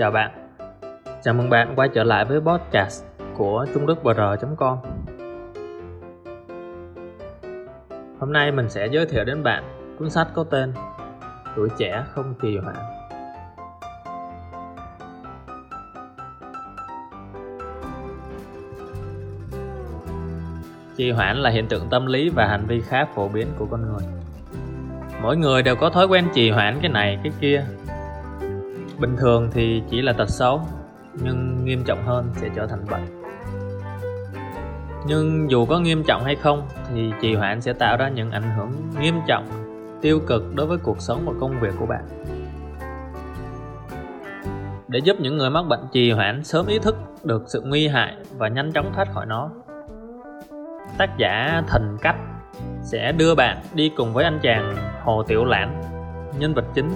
Chào bạn. Chào mừng bạn quay trở lại với podcast của trung đức com. Hôm nay mình sẽ giới thiệu đến bạn cuốn sách có tên Tuổi trẻ không trì hoãn Trì hoãn là hiện tượng tâm lý và hành vi khá phổ biến của con người. Mỗi người đều có thói quen trì hoãn cái này, cái kia. Bình thường thì chỉ là tật xấu Nhưng nghiêm trọng hơn sẽ trở thành bệnh. Nhưng dù có nghiêm trọng hay không Thì trì hoãn sẽ tạo ra những ảnh hưởng nghiêm trọng Tiêu cực đối với cuộc sống và công việc của bạn. Để giúp những người mắc bệnh trì hoãn sớm ý thức được sự nguy hại và nhanh chóng thoát khỏi nó Tác giả Thần Cách sẽ đưa bạn đi cùng với anh chàng Hồ Tiểu Lãng, nhân vật chính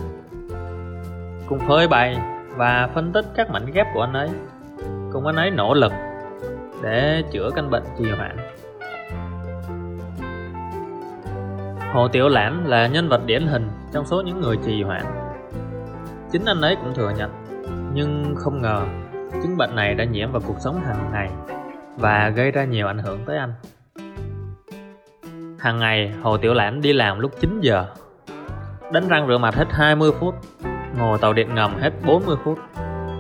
cùng phơi bày và phân tích các mảnh ghép của anh ấy. Cùng anh ấy nỗ lực để chữa căn bệnh trì hoãn. Hồ Tiểu Lãm là nhân vật điển hình trong số những người trì hoãn. Chính anh ấy cũng thừa nhận, nhưng không ngờ chứng bệnh này đã nhiễm vào cuộc sống hàng ngày và gây ra nhiều ảnh hưởng tới anh. Hàng ngày, Hồ Tiểu Lãm đi làm lúc 9 giờ, Đánh răng rửa mặt hết 20 phút Ngồi tàu điện ngầm hết 40 phút.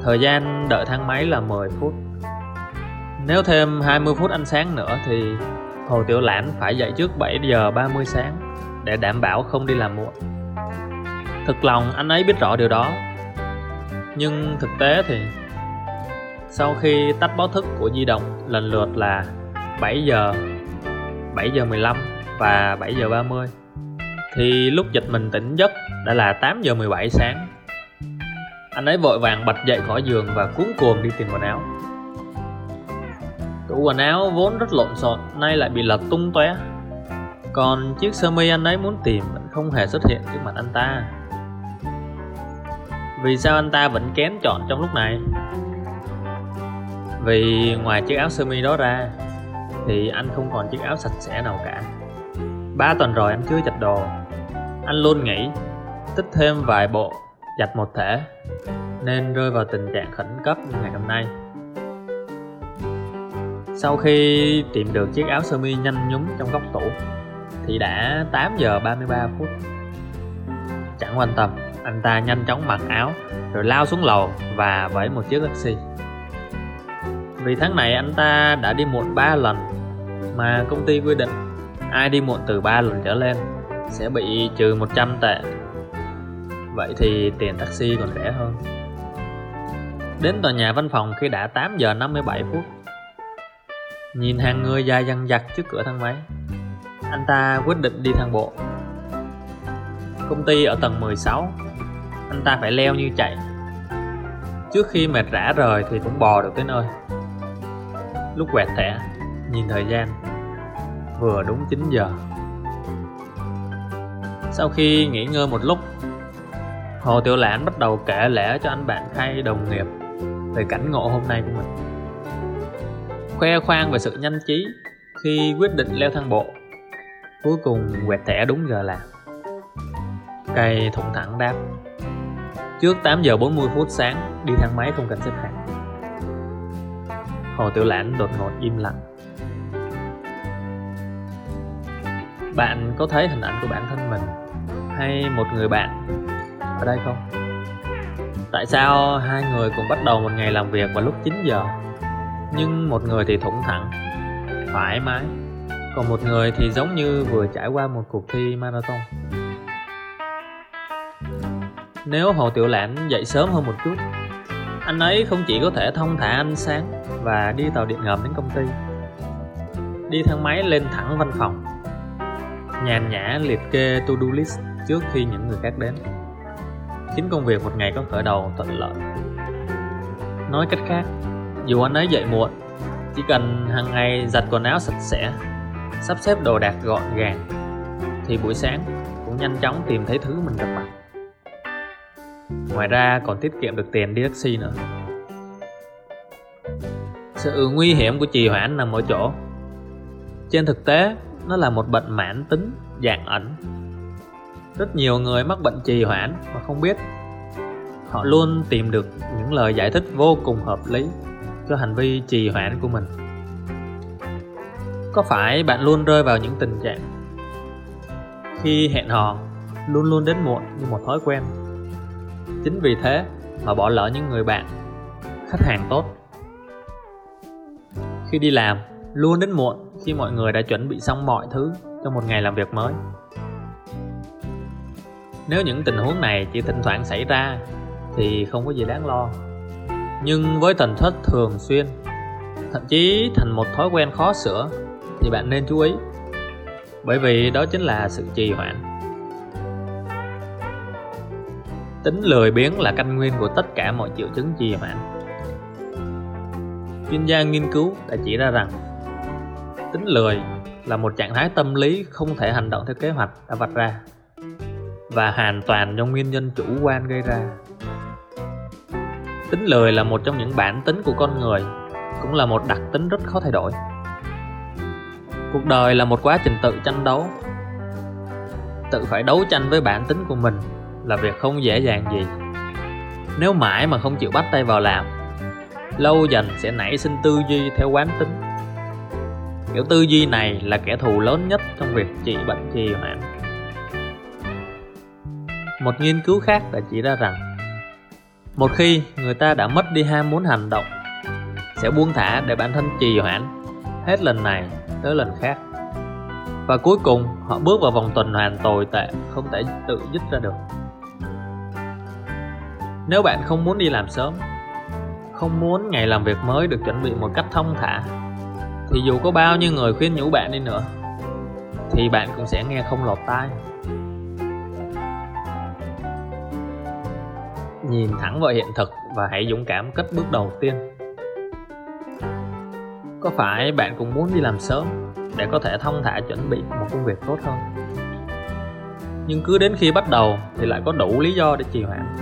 Thời gian đợi thang máy là 10 phút. Nếu thêm 20 phút ăn sáng nữa thì Hồ Tiểu Lãnh phải dậy trước 7 giờ 30 sáng Để đảm bảo không đi làm muộn. Thực lòng anh ấy biết rõ điều đó. Nhưng thực tế thì Sau khi tắt báo thức của di động, lần lượt là 7 giờ 7 giờ 15 và 7 giờ 30 Thì lúc giật mình tỉnh giấc đã là 8 giờ 17 sáng anh ấy vội vàng bật dậy khỏi giường và cuống cuồng đi tìm quần áo. Tủ quần áo vốn rất lộn xộn, Nay lại bị lật tung tóe. Còn chiếc sơ mi anh ấy muốn tìm Vẫn không hề xuất hiện trước mặt anh ta. Vì sao anh ta vẫn kén chọn trong lúc này? Vì ngoài chiếc áo sơ mi đó ra, Thì anh không còn chiếc áo sạch sẽ nào cả. Ba tuần rồi anh chưa chặt đồ. Anh luôn nghĩ, Tích thêm vài bộ Chặt một thể nên rơi vào tình trạng khẩn cấp như ngày hôm nay. Sau khi tìm được chiếc áo sơ mi nhanh nhúng trong góc tủ thì đã 8 giờ 33 phút. Chẳng quan tâm, anh ta nhanh chóng mặc áo rồi lao xuống lầu và vẫy một chiếc taxi. Vì tháng này anh ta đã đi muộn 3 lần mà công ty quy định ai đi muộn từ 3 lần trở lên sẽ bị trừ 100 tệ. Vậy thì tiền taxi còn rẻ hơn. Đến tòa nhà văn phòng khi đã 8 giờ 57 phút. Nhìn hàng người dài dằng dặc trước cửa thang máy. Anh ta quyết định đi thang bộ. Công ty ở tầng 16 Anh ta phải leo như chạy. Trước khi mệt rã rời thì cũng bò được tới nơi. Lúc quẹt thẻ, Nhìn thời gian. Vừa đúng 9 giờ. Sau khi nghỉ ngơi một lúc Hồ Tiểu Lãng bắt đầu kể lẽ cho anh bạn hay đồng nghiệp về cảnh ngộ hôm nay của mình. Khoe khoang về sự nhanh trí khi quyết định leo thang bộ, cuối cùng quẹt thẻ đúng giờ làm. Cây thủng thẳng đáp, trước 8 giờ 40 phút sáng, đi thang máy không cần xếp hàng. Hồ tiểu lãng đột ngột im lặng. Bạn có thấy hình ảnh của bản thân mình hay một người bạn ở đây không? Tại sao hai người cùng bắt đầu một ngày làm việc vào lúc 9 giờ? Nhưng một người thì thủng thẳng, Thoải mái. Còn một người thì giống như vừa trải qua một cuộc thi marathon. Nếu Hồ Tiểu lãnh dậy sớm hơn một chút, Anh ấy không chỉ có thể thông thả ánh sáng Và đi tàu điện ngầm đến công ty, Đi thang máy lên thẳng văn phòng, Nhàn nhã liệt kê to-do list trước khi những người khác đến khiến công việc một ngày có khởi đầu thuận lợi. Nói cách khác, dù anh ấy dậy muộn, chỉ cần hàng ngày giặt quần áo sạch sẽ, sắp xếp đồ đạc gọn gàng, thì buổi sáng cũng nhanh chóng tìm thấy thứ mình cần mặc. Ngoài ra còn tiết kiệm được tiền đi taxi nữa. Sự nguy hiểm của trì hoãn nằm ở chỗ Trên thực tế, nó là một bệnh mãn tính, dạng ẩn rất nhiều người mắc bệnh trì hoãn mà không biết. Họ luôn tìm được những lời giải thích vô cùng hợp lý cho hành vi trì hoãn của mình. Có phải bạn luôn rơi vào những tình trạng khi hẹn hò luôn luôn đến muộn như một thói quen? Chính vì thế mà bỏ lỡ những người bạn, khách hàng tốt. Khi đi làm, luôn đến muộn khi mọi người đã chuẩn bị xong mọi thứ cho một ngày làm việc mới nếu những tình huống này chỉ thỉnh thoảng xảy ra, thì không có gì đáng lo. Nhưng với tần suất thường xuyên, thậm chí thành một thói quen khó sửa, thì bạn nên chú ý. Bởi vì đó chính là sự trì hoãn. Tính lười biếng là căn nguyên của tất cả mọi triệu chứng trì hoãn. Chuyên gia nghiên cứu đã chỉ ra rằng, tính lười là một trạng thái tâm lý không thể hành động theo kế hoạch đã vạch ra và hoàn toàn do nguyên nhân chủ quan gây ra. Tính lười là một trong những bản tính của con người, cũng là một đặc tính rất khó thay đổi. Cuộc đời là một quá trình tự tranh đấu. Tự phải đấu tranh với bản tính của mình là việc không dễ dàng gì. Nếu mãi mà không chịu bắt tay vào làm, lâu dần sẽ nảy sinh tư duy theo quán tính. Kiểu tư duy này là kẻ thù lớn nhất trong việc trị bệnh trì hoãn một nghiên cứu khác đã chỉ ra rằng, một khi người ta đã mất đi ham muốn hành động, sẽ buông thả để bản thân trì hoãn hết lần này tới lần khác. Và cuối cùng, họ bước vào vòng tuần hoàn tồi tệ không thể tự dứt ra được. Nếu bạn không muốn đi làm sớm, không muốn ngày làm việc mới được chuẩn bị một cách thông thả, thì dù có bao nhiêu người khuyên nhủ bạn đi nữa, thì bạn cũng sẽ nghe không lọt tai. Nhìn thẳng vào hiện thực và hãy dũng cảm cất bước đầu tiên. Có phải bạn cũng muốn đi làm sớm để có thể thông thả chuẩn bị một công việc tốt hơn? Nhưng cứ đến khi bắt đầu thì lại có đủ lý do để trì hoãn.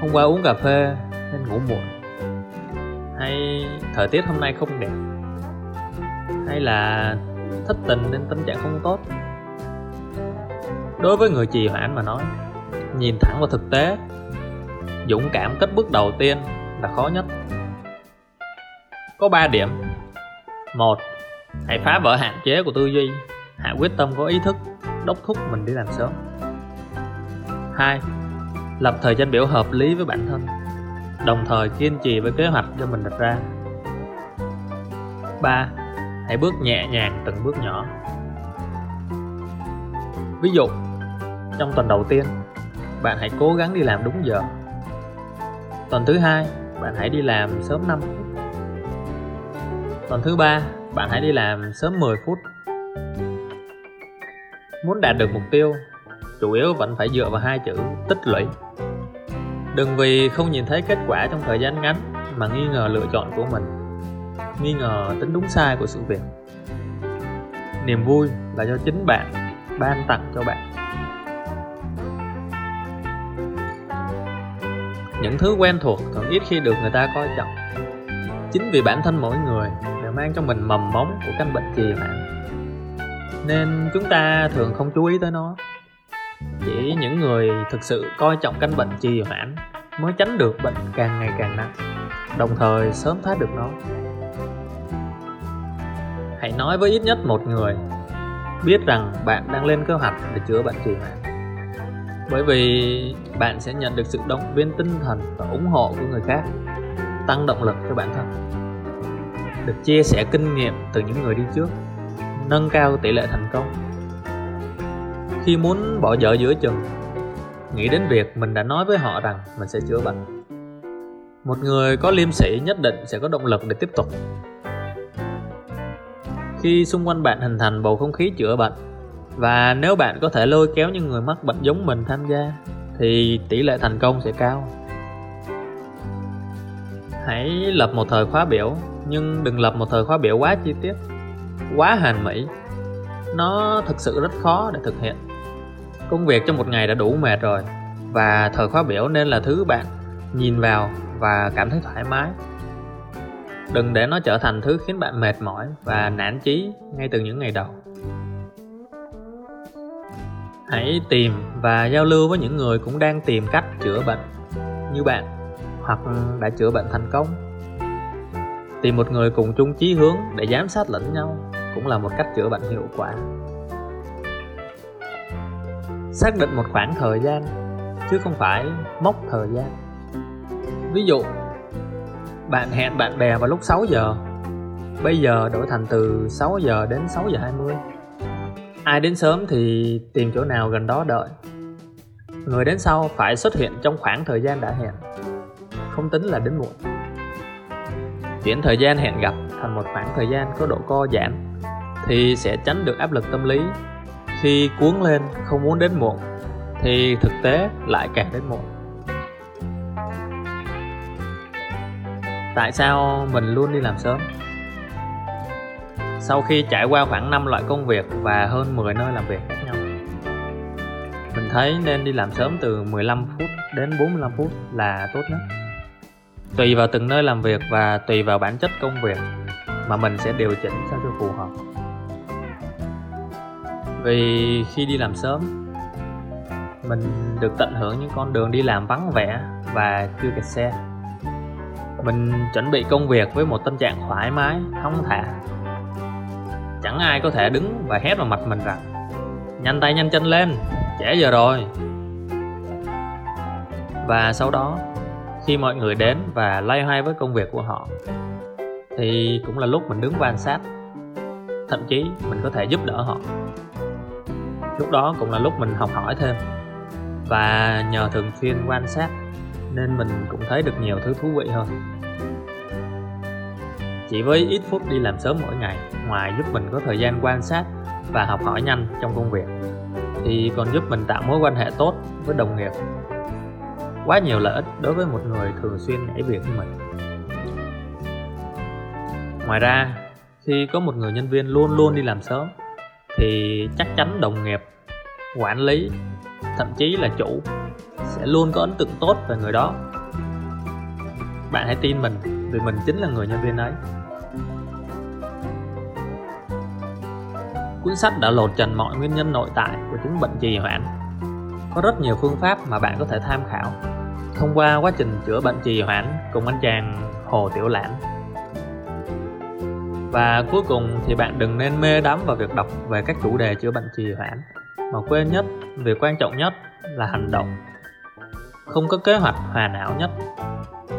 Hôm qua uống cà phê nên ngủ muộn. Hay thời tiết hôm nay không đẹp? Hay là thất tình nên tâm trạng không tốt? Đối với người trì hoãn mà nói nhìn thẳng vào thực tế. Dũng cảm cất bước đầu tiên là khó nhất. Có 3 điểm. Một, hãy phá vỡ hạn chế của tư duy, hạ quyết tâm có ý thức, đốc thúc mình đi làm sớm. Hai, lập thời gian biểu hợp lý với bản thân, đồng thời kiên trì với kế hoạch do mình đặt ra. Ba, hãy bước nhẹ nhàng từng bước nhỏ. Ví dụ, trong tuần đầu tiên bạn hãy cố gắng đi làm đúng giờ. Tuần thứ hai, bạn hãy đi làm sớm 5 phút. Tuần thứ ba, bạn hãy đi làm sớm 10 phút. Muốn đạt được mục tiêu, chủ yếu vẫn phải dựa vào hai chữ tích lũy. Đừng vì không nhìn thấy kết quả trong thời gian ngắn mà nghi ngờ lựa chọn của mình, nghi ngờ tính đúng sai của sự việc. Niềm vui là do chính bạn ban tặng cho bạn. Những thứ quen thuộc thường ít khi được người ta coi trọng. Chính vì bản thân mỗi người đều mang trong mình mầm móng của căn bệnh trì hoãn nên chúng ta thường không chú ý tới nó. Chỉ những người thực sự coi trọng căn bệnh trì hoãn mới tránh được bệnh càng ngày càng nặng, đồng thời sớm thoát được nó. Hãy nói với ít nhất một người, biết rằng bạn đang lên kế hoạch để chữa bệnh trì hoãn bởi vì bạn sẽ nhận được sự động viên tinh thần và ủng hộ của người khác, tăng động lực cho bản thân. Được chia sẻ kinh nghiệm từ những người đi trước, nâng cao tỷ lệ thành công. Khi muốn bỏ dở giữa chừng, nghĩ đến việc mình đã nói với họ rằng mình sẽ chữa bệnh, một người có liêm sĩ nhất định sẽ có động lực để tiếp tục. Khi xung quanh bạn hình thành bầu không khí chữa bệnh và nếu bạn có thể lôi kéo những người mắc bệnh giống mình tham gia, thì tỷ lệ thành công sẽ cao. Hãy lập một thời khóa biểu, nhưng đừng lập một thời khóa biểu quá chi tiết, quá hàn mỹ. Nó thực sự rất khó để thực hiện. Công việc trong một ngày đã đủ mệt rồi, và thời khóa biểu nên là thứ bạn nhìn vào và cảm thấy thoải mái. Đừng để nó trở thành thứ khiến bạn mệt mỏi và nản chí ngay từ những ngày đầu hãy tìm và giao lưu với những người cũng đang tìm cách chữa bệnh như bạn, hoặc đã chữa bệnh thành công. Tìm một người cùng chung chí hướng để giám sát lẫn nhau cũng là một cách chữa bệnh hiệu quả. Xác định một khoảng thời gian, chứ không phải mốc thời gian. Ví dụ, bạn hẹn bạn bè vào lúc 6 giờ, bây giờ đổi thành từ 6 giờ đến 6 giờ 20 ai đến sớm thì tìm chỗ nào gần đó đợi. Người đến sau phải xuất hiện trong khoảng thời gian đã hẹn. Không tính là đến muộn. Chuyển thời gian hẹn gặp thành một khoảng thời gian có độ co giãn thì sẽ tránh được áp lực tâm lý. Khi cuốn lên không muốn đến muộn thì thực tế lại càng đến muộn. Tại sao mình luôn đi làm sớm? Sau khi trải qua khoảng 5 loại công việc và hơn 10 nơi làm việc khác nhau, mình thấy nên đi làm sớm từ 15 phút đến 45 phút là tốt nhất. Tùy vào từng nơi làm việc và tùy vào bản chất công việc mà mình sẽ điều chỉnh sao cho phù hợp. Vì khi đi làm sớm, mình được tận hưởng những con đường đi làm vắng vẻ và chưa kẹt xe. Mình chuẩn bị công việc với một tâm trạng thoải mái thông thả chẳng ai có thể đứng và hét vào mặt mình rằng, nhanh tay nhanh chân lên, trễ giờ rồi. Và sau đó, khi mọi người đến và lay hoay với công việc của họ, thì cũng là lúc mình đứng quan sát, thậm chí mình có thể giúp đỡ họ. Lúc đó cũng là lúc mình học hỏi thêm. Và nhờ thường xuyên quan sát, nên mình cũng thấy được nhiều thứ thú vị hơn chỉ với ít phút đi làm sớm mỗi ngày, ngoài giúp mình có thời gian quan sát và học hỏi nhanh trong công việc, thì còn giúp mình tạo mối quan hệ tốt với đồng nghiệp. Quá nhiều lợi ích đối với một người thường xuyên nhảy việc như mình. Ngoài ra, khi có một người nhân viên luôn luôn đi làm sớm, thì chắc chắn đồng nghiệp, quản lý, thậm chí là chủ sẽ luôn có ấn tượng tốt về người đó. Bạn hãy tin mình vì mình chính là người nhân viên ấy. Cuốn sách đã lột trần mọi nguyên nhân nội tại của chứng bệnh trì hoãn có rất nhiều phương pháp mà bạn có thể tham khảo thông qua quá trình chữa bệnh trì hoãn cùng anh chàng Hồ Tiểu Lãng. Và cuối cùng thì bạn đừng nên mê đắm vào việc đọc về các chủ đề chữa bệnh trì hoãn mà quên nhất việc quan trọng nhất là hành động. Không có kế hoạch hoàn hảo nhất,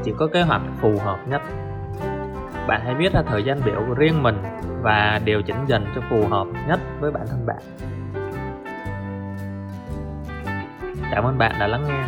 chỉ có kế hoạch phù hợp nhất. Bạn hãy viết ra thời gian biểu của riêng mình và điều chỉnh dần cho phù hợp nhất với bản thân bạn. Cảm ơn bạn đã lắng nghe.